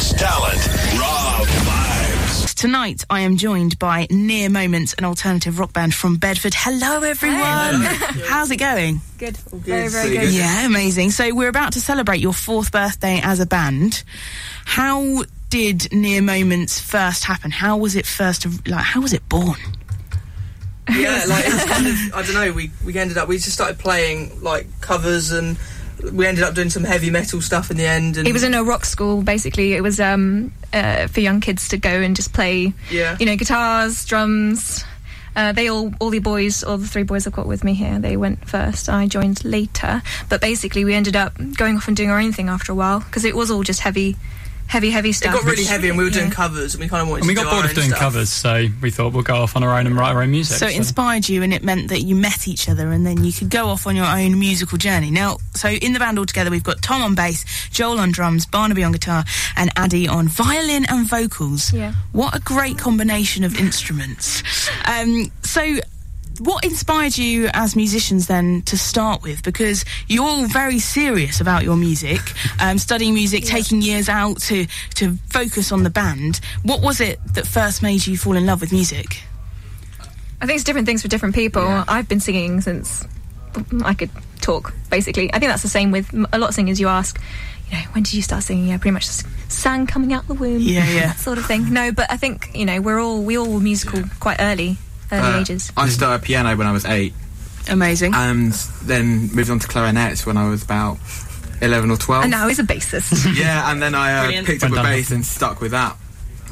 Sports talent. Raw vibes. Tonight, I am joined by Near Moments, an alternative rock band from Bedford. Hello, everyone. How's it going? Good. Very, very good. Yeah, amazing. So, we're about to celebrate your fourth birthday as a band. How did Near Moments first happen? How was it first, like, how was it born? yeah, like it kind of I don't know. We we ended up we just started playing like covers and we ended up doing some heavy metal stuff in the end. And It was in a rock school, basically. It was um, uh, for young kids to go and just play, Yeah. you know, guitars, drums. Uh, they all, all the boys, all the three boys I've got with me here, they went first. I joined later. But basically, we ended up going off and doing our own thing after a while because it was all just heavy, heavy, heavy stuff. it got really heavy and we were doing Yeah. covers and we kind of wanted And we to got do bored of doing stuff. covers, so we thought we'll go off on our own and write our own music. So it inspired you, and it meant that you met each other, and then you could go off on your own musical journey. Now, so in the band altogether, we've got Tom on bass, Joel on drums, Barnaby on guitar, and Addy on violin and vocals. Yeah. What a great combination of instruments. Um, so. What inspired you as musicians then to start with? Because you're all very serious about your music, um, studying music, taking years out to, to focus on the band. What was it that first made you fall in love with music? I think it's different things for different people. I've been singing since I could talk, basically. I think that's the same with a lot of singers. You ask, you know, when did you start singing? Yeah, pretty much just sang coming out the womb. Yeah, yeah. that sort of thing. No, but I think you know we're all we all were musical quite early, early Uh, ages. I started piano when I was eight, Amazing. and then moved on to clarinet when I was about eleven or twelve. And now he's a bassist. Yeah, and then I uh, Brilliant. picked up Went a bass and stuck with that.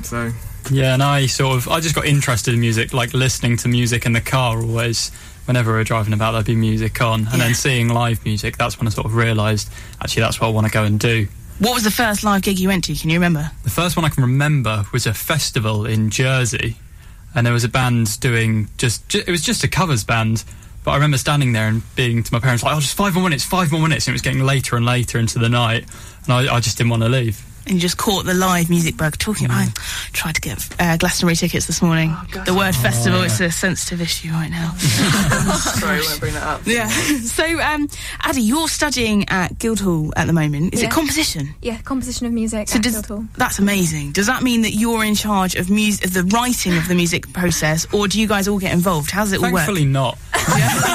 So Yeah, and I sort of I just got interested in music, like listening to music in the car always. Whenever we were driving about, there'd be music on, and Yeah. then seeing live music. That's when I sort of realised actually that's what I want to go and do. What was the first live gig you went to? Can you remember? The first one I can remember was a festival in Jersey, and there was a band doing just, ju- it was just a covers band. But I remember standing there and being to my parents like, "Oh, just five more minutes, five more minutes," and it was getting later and later into the night, and I, I just didn't want to leave. And you just caught the live music bug. Talking, about I tried to get uh, Glastonbury tickets this morning. the word festival is a sensitive issue right now. Sorry, I won't bring that up. yeah. So, um, Addy, you're studying at Guildhall at the moment. Is it composition? yeah, composition of music. So at does, Guildhall. that's amazing. Does that mean that you're in charge of music, of the writing of the music process, or do you guys all get involved? How does it all work? Thankfully, not.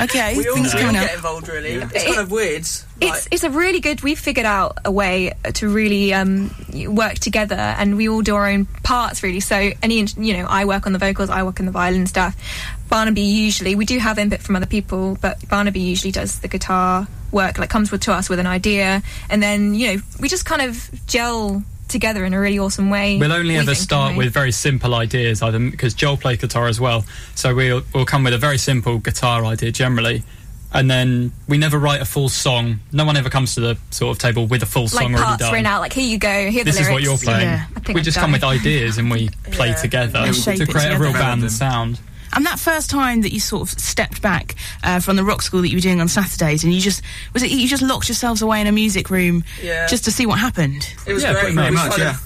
Okay, We all, things we all coming up. get involved really. It's kind of weird. It's it's a really good. We've figured out a way to really um, work together, and we all do our own parts really. So any you know, I work on the vocals, I work on the violin stuff. Barnaby usually we do have input from other people, but Barnaby usually does the guitar work. Like comes with to us with an idea, and then you know we just kind of gel together in a really awesome way. We'll only we ever think, start with very simple ideas, either because Joel plays guitar as well. So we'll, we'll come with a very simple guitar idea generally, and then we never write a full song. No one ever comes to the sort of table with a full like song already parts done. written out. Like here you go. Here are this the is what you're playing. Yeah. I think We I've just done come with ideas and we play Yeah. together And to it create a real band and sound. And that first time that you sort of stepped back uh, from the rock school that you were doing on Saturdays, and you just was it you just locked yourselves away in a music room Yeah. just to see what happened? It was Yeah, great. pretty much, yeah.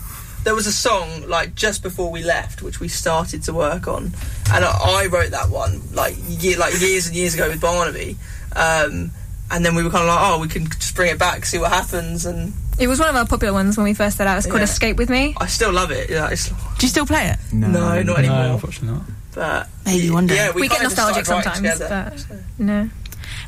Of- there was a song like just before we left, which we started to work on, and I, I wrote that one like year, like years and years ago with Barnaby. Um, and then we were kind of like, oh, we can just bring it back, see what happens, and It was one of our popular ones when we first set out. It's called Yeah. Escape with Me. I still love it. Yeah, it's, Do you still play it? no, not No, anymore. unfortunately not. But Maybe one day. Yeah, we, We, get kind of just nostalgic sometimes, together. but no.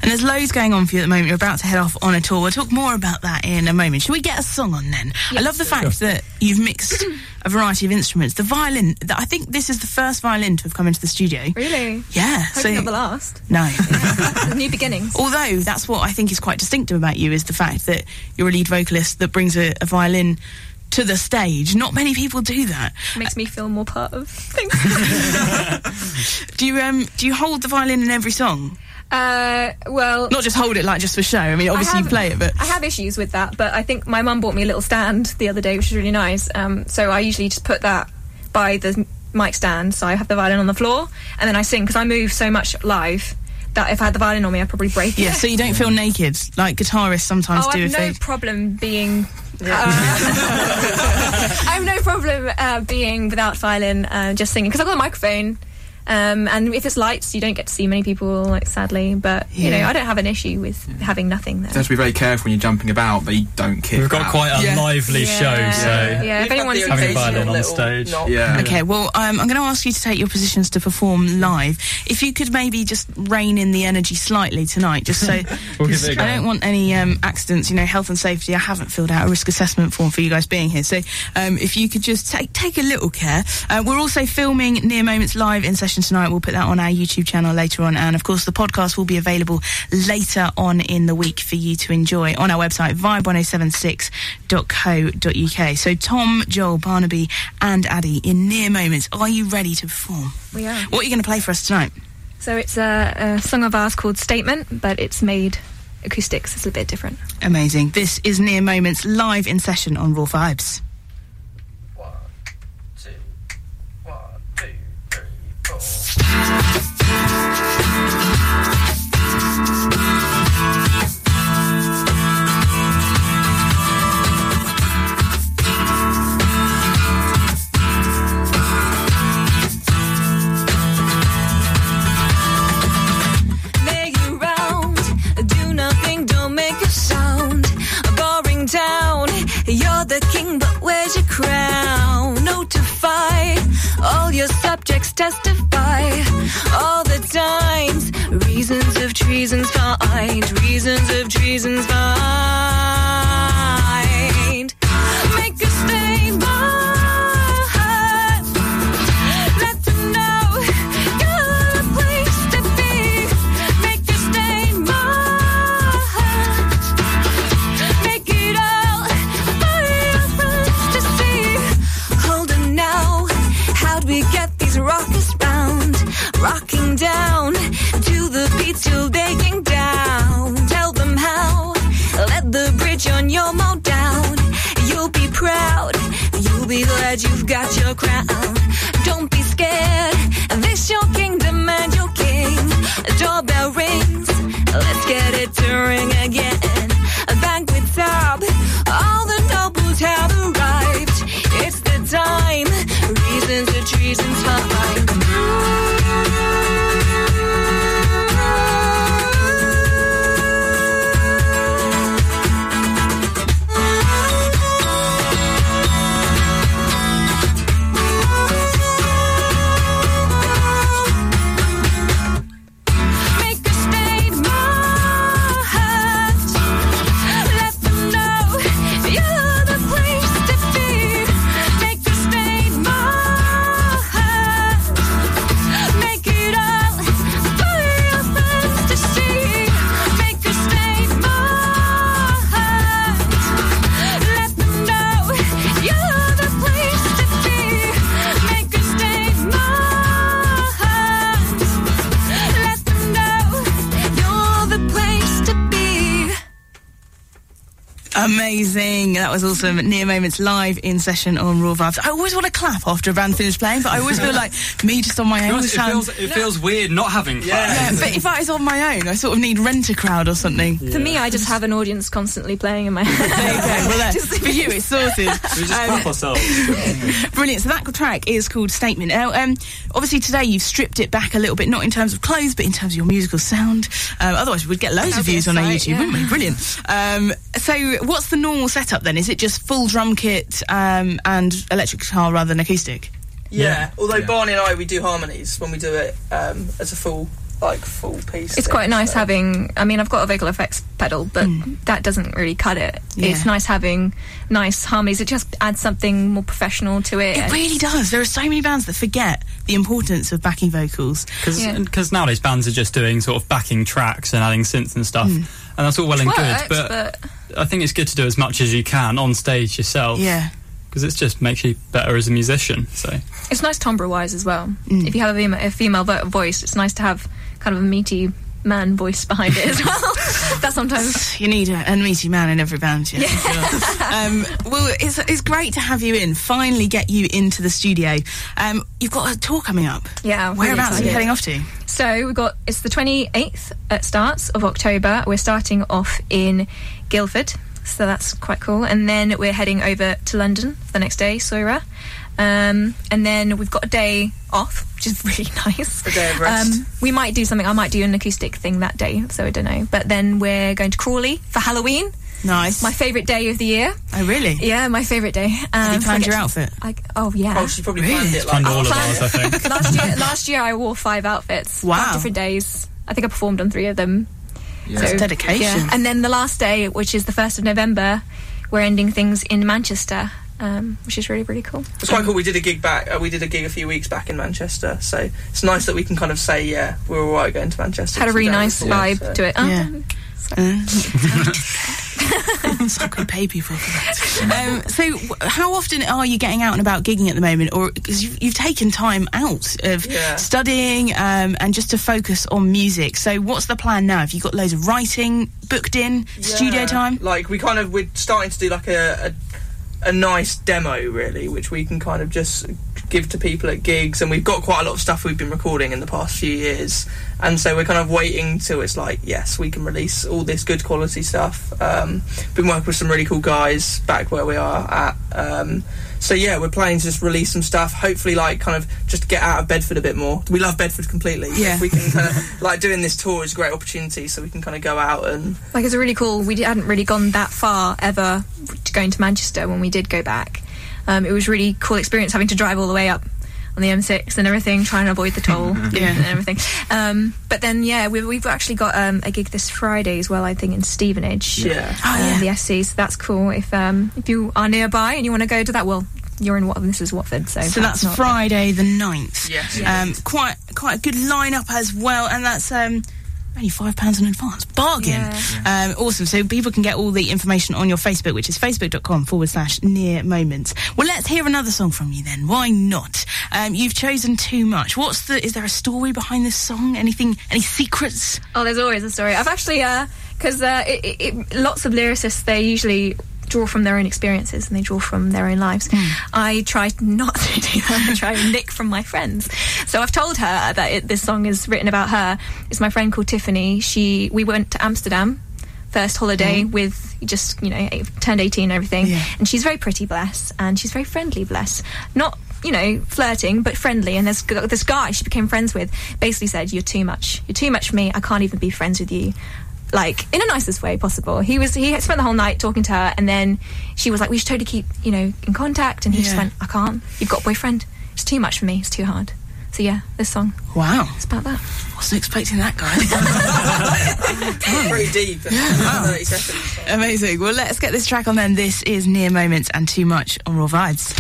And there's loads going on for you at the moment. You're about to head off on a tour. We'll talk more about that in a moment. Should we get a song on then? I love the fact that you've mixed a variety of instruments. The violin, th- I think this is the first violin to have come into the studio. Really? Yeah. Hopefully not the last. no. New beginnings. Although that's what I think is quite distinctive about you is the fact that you're a lead vocalist that brings a, a violin to the stage. Not many people do that. Makes me feel more part of things. Do you um do you hold the violin in every song? Uh, well, Not just hold it like just for show. I mean, obviously I you play it, but I have issues with that, but I think my mum bought me a little stand the other day, which is really nice. Um, so I usually just put that by the mic stand, so I have the violin on the floor, and then I sing because I move so much live that if I had the violin on me, I'd probably break yeah. it. So you don't feel naked like guitarists sometimes Oh, I do have if no they. problem being. Uh, I have no problem uh, being without violin, uh, just singing because I've got a microphone. Um, and if it's lights, you don't get to see many people, like sadly. But you know, I don't have an issue with having nothing there. You have to be very careful when you're jumping about, but you don't kick. We've got out. quite a Yeah. lively Yeah. show, so Yeah, We've if anyone's the Having occasional violin on little stage. knock. Yeah. Okay, well, um, I'm going to ask you to take your positions to perform live. If you could maybe just rein in the energy slightly tonight, just so We'll give 'cause it a I go. don't want any um, accidents. You know, health and safety. I haven't filled out a risk assessment form for you guys being here, so um, if you could just take take a little care. Uh, we're also filming Near Moments live in session tonight. We'll put that on our YouTube channel later on, and of course, the podcast will be available later on in the week for you to enjoy on our website vibe1076.co.uk. So, Tom, Joel, Barnaby, and Addy in Near Moments. Are you ready to perform? We are. What are you going to play for us tonight? So it's a, a song of ours called Statement, but it's made acoustics. It's a bit different. Amazing. This is Near Moments live in session on Raw Vibes. Oh. Testify all the times. Reasons of treasons find, reasons of treasons find. Got your Amazing. That was awesome. Near Moments live in session on Raw Vibes. I always want to clap after a band finished playing, but I always feel like me just on my own. honest, it sounds- feels, it feels weird not having class. yeah, but if I was on my own, I sort of need rent a crowd or something. For me, I just have an audience constantly playing in my head. There you go. Well, there, for you, it's sorted. We just Um, clap ourselves. Brilliant. So that track is called Statement. Now, um, obviously today you've stripped it back a little bit, not in terms of clothes, but in terms of your musical sound. Um, otherwise, we'd get loads That'd of views a on our YouTube, yeah. wouldn't we? Brilliant. Um, so, what's the normal setup then? Is it just full drum kit um, and electric guitar rather than acoustic? Yeah. Yeah. Although Yeah. Barney and I, we do harmonies when we do it um, as a full, like full piece. It's thing, quite nice so. having. I mean, I've got a vocal effects pedal, but that doesn't really cut it. Yeah. It's nice having nice harmonies. It just adds something more professional to it. It really does. There are so many bands that forget the importance of backing vocals. Because Yeah. nowadays bands are just doing sort of backing tracks and adding synths and stuff, Hmm. And that's all well and Works, good. But, but I think it's good to do as much as you can on stage yourself. Yeah. because it just makes you better as a musician. So it's nice timbre wise as well. Mm. If you have a, a female vo- voice, it's nice to have kind of a meaty man voice behind it as well. that sometimes. You need a, a meaty man in every band, yeah. sure. um, well, it's, it's great to have you in. Finally, get you into the studio. Um, you've got a tour coming up. Yeah, really Whereabouts are you heading off to? So we've got it's the 28th at starts of October. We're starting off in Guildford, so that's quite cool. And then we're heading over to London for the next day, Soira. Um, and then we've got a day off, which is really nice. A day of rest. Um, we might do something. I might do an acoustic thing that day, so I don't know. But then we're going to Crawley for Halloween. Nice. My favourite day of the year. oh, really? Yeah, my favourite day. Um, Have you so planned get your to- outfit? I, oh yeah. Oh, she probably Really? planned it like And all of ours, I think. last year, last year I wore five outfits. Wow. Five different days. I think I performed on three of them. Yeah. That's dedication. Yeah. And then the last day, which is the first of November, we're ending things in Manchester, um, which is really really cool. It's quite cool. We did a gig back. Uh, we did a gig a few weeks back in Manchester, so it's nice that we can kind of say, yeah, we're all right going to Manchester. Had a really nice before, vibe so- to it. Yeah. Um, so could pay people for that. Um, so, how often are you getting out and about gigging at the moment, or because you've, you've taken time out of Yeah. studying um, and just to focus on music? So, what's the plan now? Have you got loads of writing booked in, studio time? Like we kind of we're starting to do like a, a a nice demo really, which we can kind of just give to people at gigs, and we've got quite a lot of stuff we've been recording in the past few years, and so we're kind of waiting till it's like yes, we can release all this good quality stuff. Um, been working with some really cool guys back where we are at. Um, so yeah, we're planning to just release some stuff. Hopefully, like kind of just get out of Bedford a bit more. We love Bedford completely. Yeah. If we can kind of like doing this tour is a great opportunity, so we can kind of go out and like it's a really cool. We hadn't really gone that far ever to going to Manchester when we did go back. Um, it was really cool experience having to drive all the way up on the M6 and everything, trying to avoid the toll Yeah. and everything. Um, but then, yeah, we, we've actually got um, a gig this Friday as well. I think in Stevenage. yeah. Oh, um, yeah. the SC. So that's cool. If um, if you are nearby and you want to go to that, well, you're in what this is Watford, so So that's not- Friday the 9th. Yes. Um, quite quite a good lineup as well, and that's um, only five pounds in advance. Bargain. Yeah. Um, awesome. So people can get all the information on your Facebook, which is facebook.com forward slash near moments. Well, let's hear another song from you then. Why not? Um, you've chosen too much. What's the? Is there a story behind this song? Anything? Any secrets? Oh, there's always a story. I've actually, because uh, it, it, it, lots of lyricists, they usually draw from their own experiences and they draw from their own lives. Hmm. I try not to do that. I try and nick from my friends. So I've told her that it, this song is written about her. It's my friend called Tiffany. She we went to Amsterdam first holiday hmm. with just you know eight, turned 18 and everything Yeah. and she's very pretty bless and she's very friendly bless not you know flirting but friendly and this this guy she became friends with basically said you're too much you're too much for me i can't even be friends with you like in a nicest way possible he was he spent the whole night talking to her and then she was like we should totally keep you know in contact and he just went i can't you've got a boyfriend it's too much for me it's too hard so yeah this song Wow. it's about that Wasn't expecting that, guy. Pretty deep. in 30 seconds. Amazing. Well, let's get this track on then. This is Near Moments and Too Much on Raw Vibes.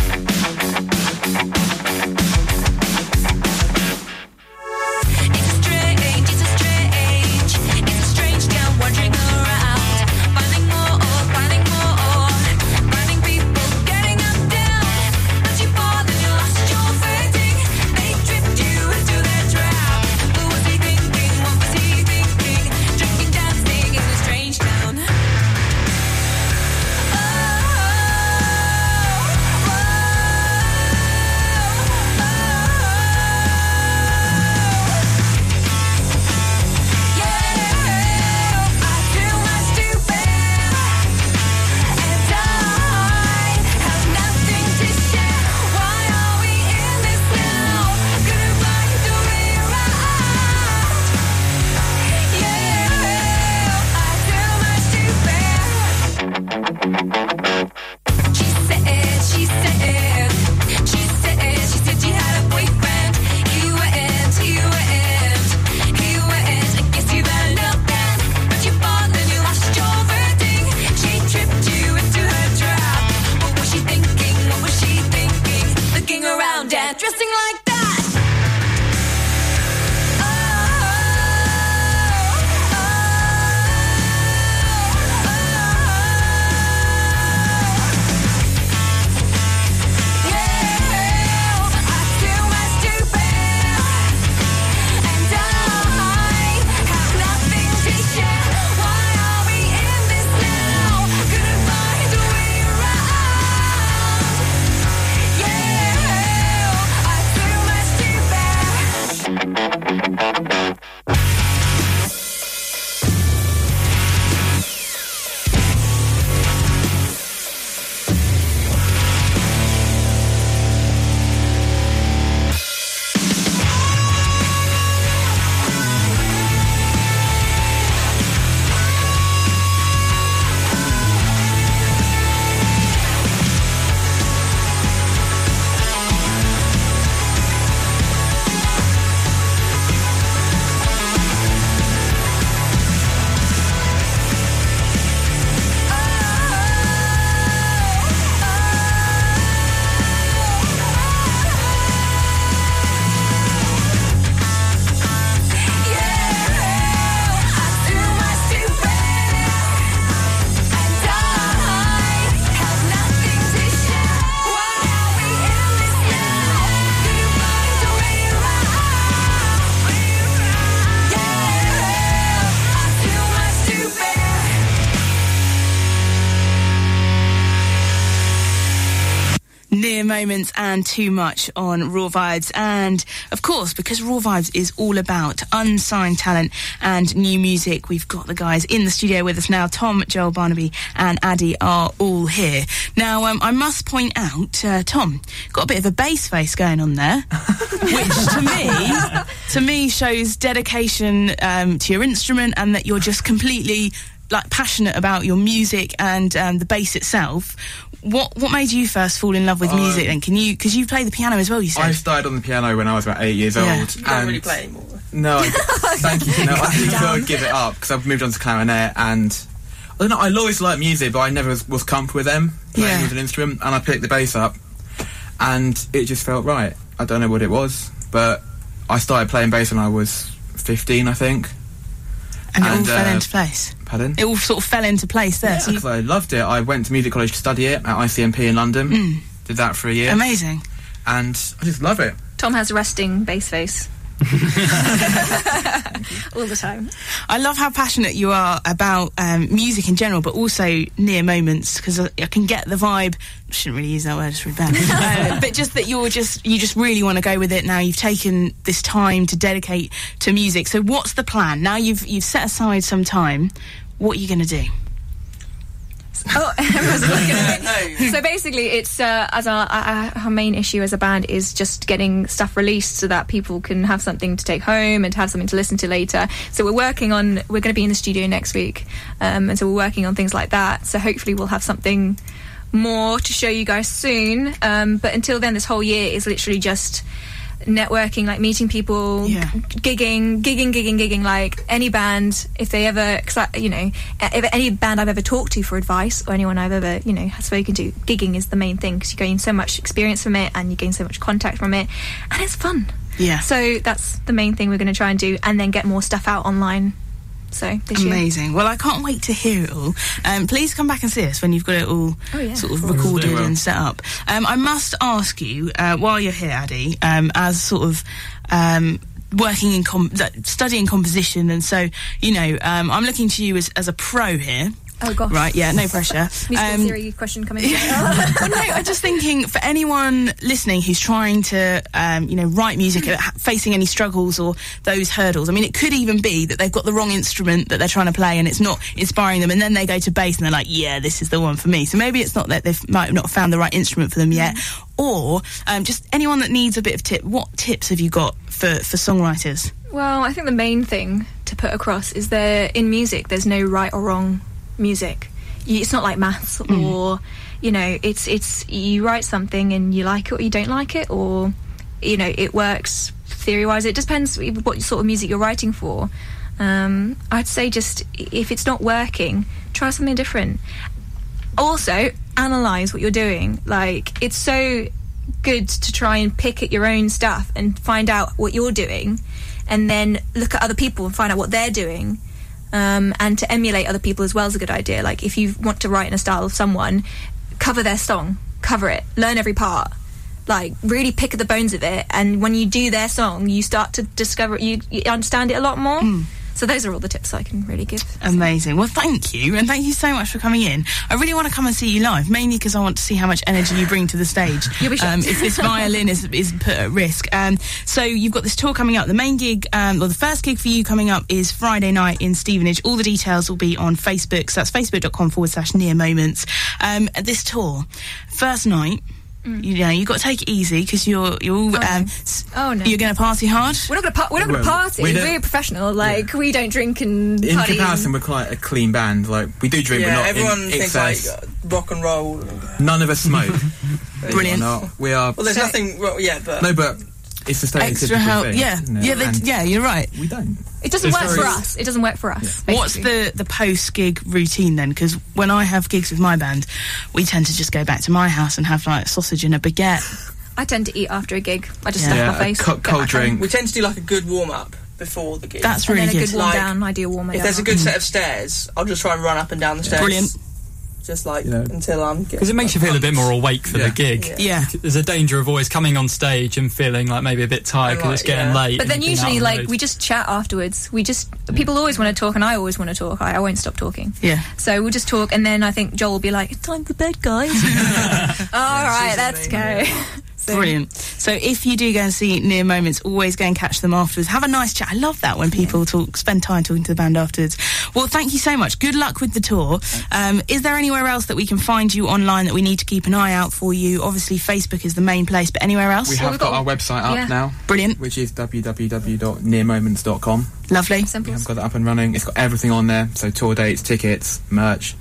Moments and too much on Raw Vibes. And of course, because Raw Vibes is all about unsigned talent and new music, we've got the guys in the studio with us now. Tom, Joel Barnaby, and Addy are all here. Now, um, I must point out, uh, Tom, got a bit of a bass face going on there, which to me, to me shows dedication um, to your instrument and that you're just completely like passionate about your music and um, the bass itself. What what made you first fall in love with music? Um, Then can you because you play the piano as well? You said I started on the piano when I was about eight years Yeah. old. You don't really play anymore. No, I, thank you. No, I think I'll give it up because I've moved on to clarinet and I don't know. I always liked music, but I never was, was comfortable with them playing Yeah. with an instrument. And I picked the bass up, and it just felt right. I don't know what it was, but I started playing bass when I was 15, I think. and it all and, fell uh, into place. Pardon? It all sort of fell into place there. so you- I loved it. I went to music college to study it at ICMP in London. Mm. Did that for a year, amazing. and I just love it. Tom has a resting bass face. All the time. I love how passionate you are about um, music in general, but also near moments because I, I can get the vibe. I shouldn't really use that word; it's really bad. uh, but just that you're just you just really want to go with it now. You've taken this time to dedicate to music. So, what's the plan now? You've you've set aside some time. What are you going to do? Oh, everyone's looking at me. So basically, it's uh, as our, our, our main issue as a band is just getting stuff released so that people can have something to take home and have something to listen to later. So we're working on. We're going to be in the studio next week, um, and so we're working on things like that. So hopefully, we'll have something more to show you guys soon. Um, but until then, this whole year is literally just networking, like meeting people, Yeah. gigging, gigging, gigging, gigging. Like any band, if they ever, cause I, you know, if any band I've ever talked to for advice or anyone I've ever, you know, has spoken to, gigging is the main thing because you gain so much experience from it and you gain so much contact from it, and it's fun. Yeah. So that's the main thing we're going to try and do, and then get more stuff out online. So this year. Amazing. Well, I can't wait to hear it all. Um, please come back and see us when you've got it all Oh, yeah. sort of course. recorded They will. and set up. Um, I must ask you, uh, while you're here, Addy, um, as sort of um, working in com- studying composition, and so you know, um, I'm looking to you as, as a pro here. Oh gosh. Right? Yeah. No pressure. Musical Um, theory question coming. well, no, I'm just thinking for anyone listening who's trying to, um, you know, write music, uh, facing any struggles or those hurdles. I mean, it could even be that they've got the wrong instrument that they're trying to play and it's not inspiring them, and then they go to bass and they're like, "Yeah, this is the one for me." So maybe it's not that they've might have not found the right instrument for them yet, or um, just anyone that needs a bit of tip. What tips have you got for for songwriters? Well, I think the main thing to put across is there in music, there's no right or wrong music. It's not like maths or, you know, it's it's you write something and you like it or you don't like it or, you know, it works theory wise. It depends what sort of music you're writing for. Um, I'd say just if it's not working, try something different. Also, analyze what you're doing. Like it's so good to try and pick at your own stuff and find out what you're doing and then look at other people and find out what they're doing um, and to emulate other people as well is a good idea. Like if you want to write in a style of someone cover their song. Cover it. Learn every part. Like really pick at the bones of it. And when you do their song you start to discover you, you understand it a lot more so those are all the tips i can really give Amazing. Well, thank you, and thank you so much for coming in. I really want to come and see you live, mainly because I want to see how much energy you bring to the stage. You'll be shocked. um, if this violin is is put at risk. Um, so you've got this tour coming up. The main gig, um, or the first gig for you coming up, is Friday night in Stevenage. All the details will be on Facebook. So that's facebook.com forward slash near moments. Um, this tour, first night. You know, you've got to take it easy because you're you're all, Mm. Oh, um, s- Oh, no. you're going to party hard. we're not gonna par- we're not gonna party we we're professional like we don't drink and In comparison, and- we're quite a clean band. Like we do drink, Yeah, but not everyone in thinks like excess. uh, rock and roll. None of us smoke. Brilliant. We're not. We are. Well, there's nothing. Well, yeah, but no, but it's the Extra help. thing. Yeah, isn't it? yeah, they, yeah. You're right. We don't. It doesn't It's work for us. It doesn't work for us. What's the the post gig routine then? Because when I have gigs with my band, we tend to just go back to my house and have like sausage and a baguette. I tend to eat after a gig. I just Yeah. stuff Yeah, my face. co- cold back home. drink. we tend to do like a good warm up before the gig. That's And really then a good. good warm Like, down. I do a warm up. if there's a good set of stairs, I'll just try and run up and down the stairs. Brilliant. Just like You know. until I'm Because it makes you feel a bit more awake for Yeah. the gig. Yeah. Yeah. There's a danger of always coming on stage and feeling like maybe a bit tired because like, it's getting yeah. late. But then and being out usually, on the like, we just chat afterwards. We just people always want to talk, and I always want to talk. I, I won't stop talking. Yeah. So we'll just talk, and then I think Joel will be like, time for bed, guys." All right, she's let's go. amazing. Brilliant. So if you do go and see Near Moments, always go and catch them afterwards. Have a nice chat. I love that when people talk, spend time talking to the band afterwards. Well, thank you so much. Good luck with the tour. Um, is there anywhere else that we can find you online that we need to keep an eye out for you? Obviously, Facebook is the main place, but anywhere else? We have we've got, got- our website up yeah. now, Brilliant. which is www.nearmoments.com. Lovely. We Simple. have got that up and running. It's got everything on there. So tour dates, tickets, merch.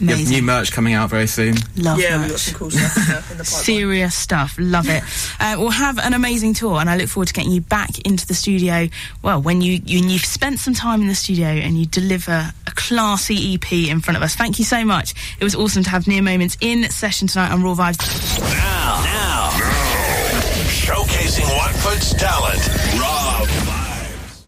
We have new merch coming out very soon. Love it. yeah, that. we've got some cool stuff in the, pipeline. Serious stuff. Love it. Uh, we'll have an amazing tour, and I look forward to getting you back into the studio. Well, when you, you you've spent some time in the studio and you deliver a classy EP in front of us. Thank you so much. It was awesome to have Near Moments in session tonight on Raw Vibes. Now, now, showcasing Watford's talent.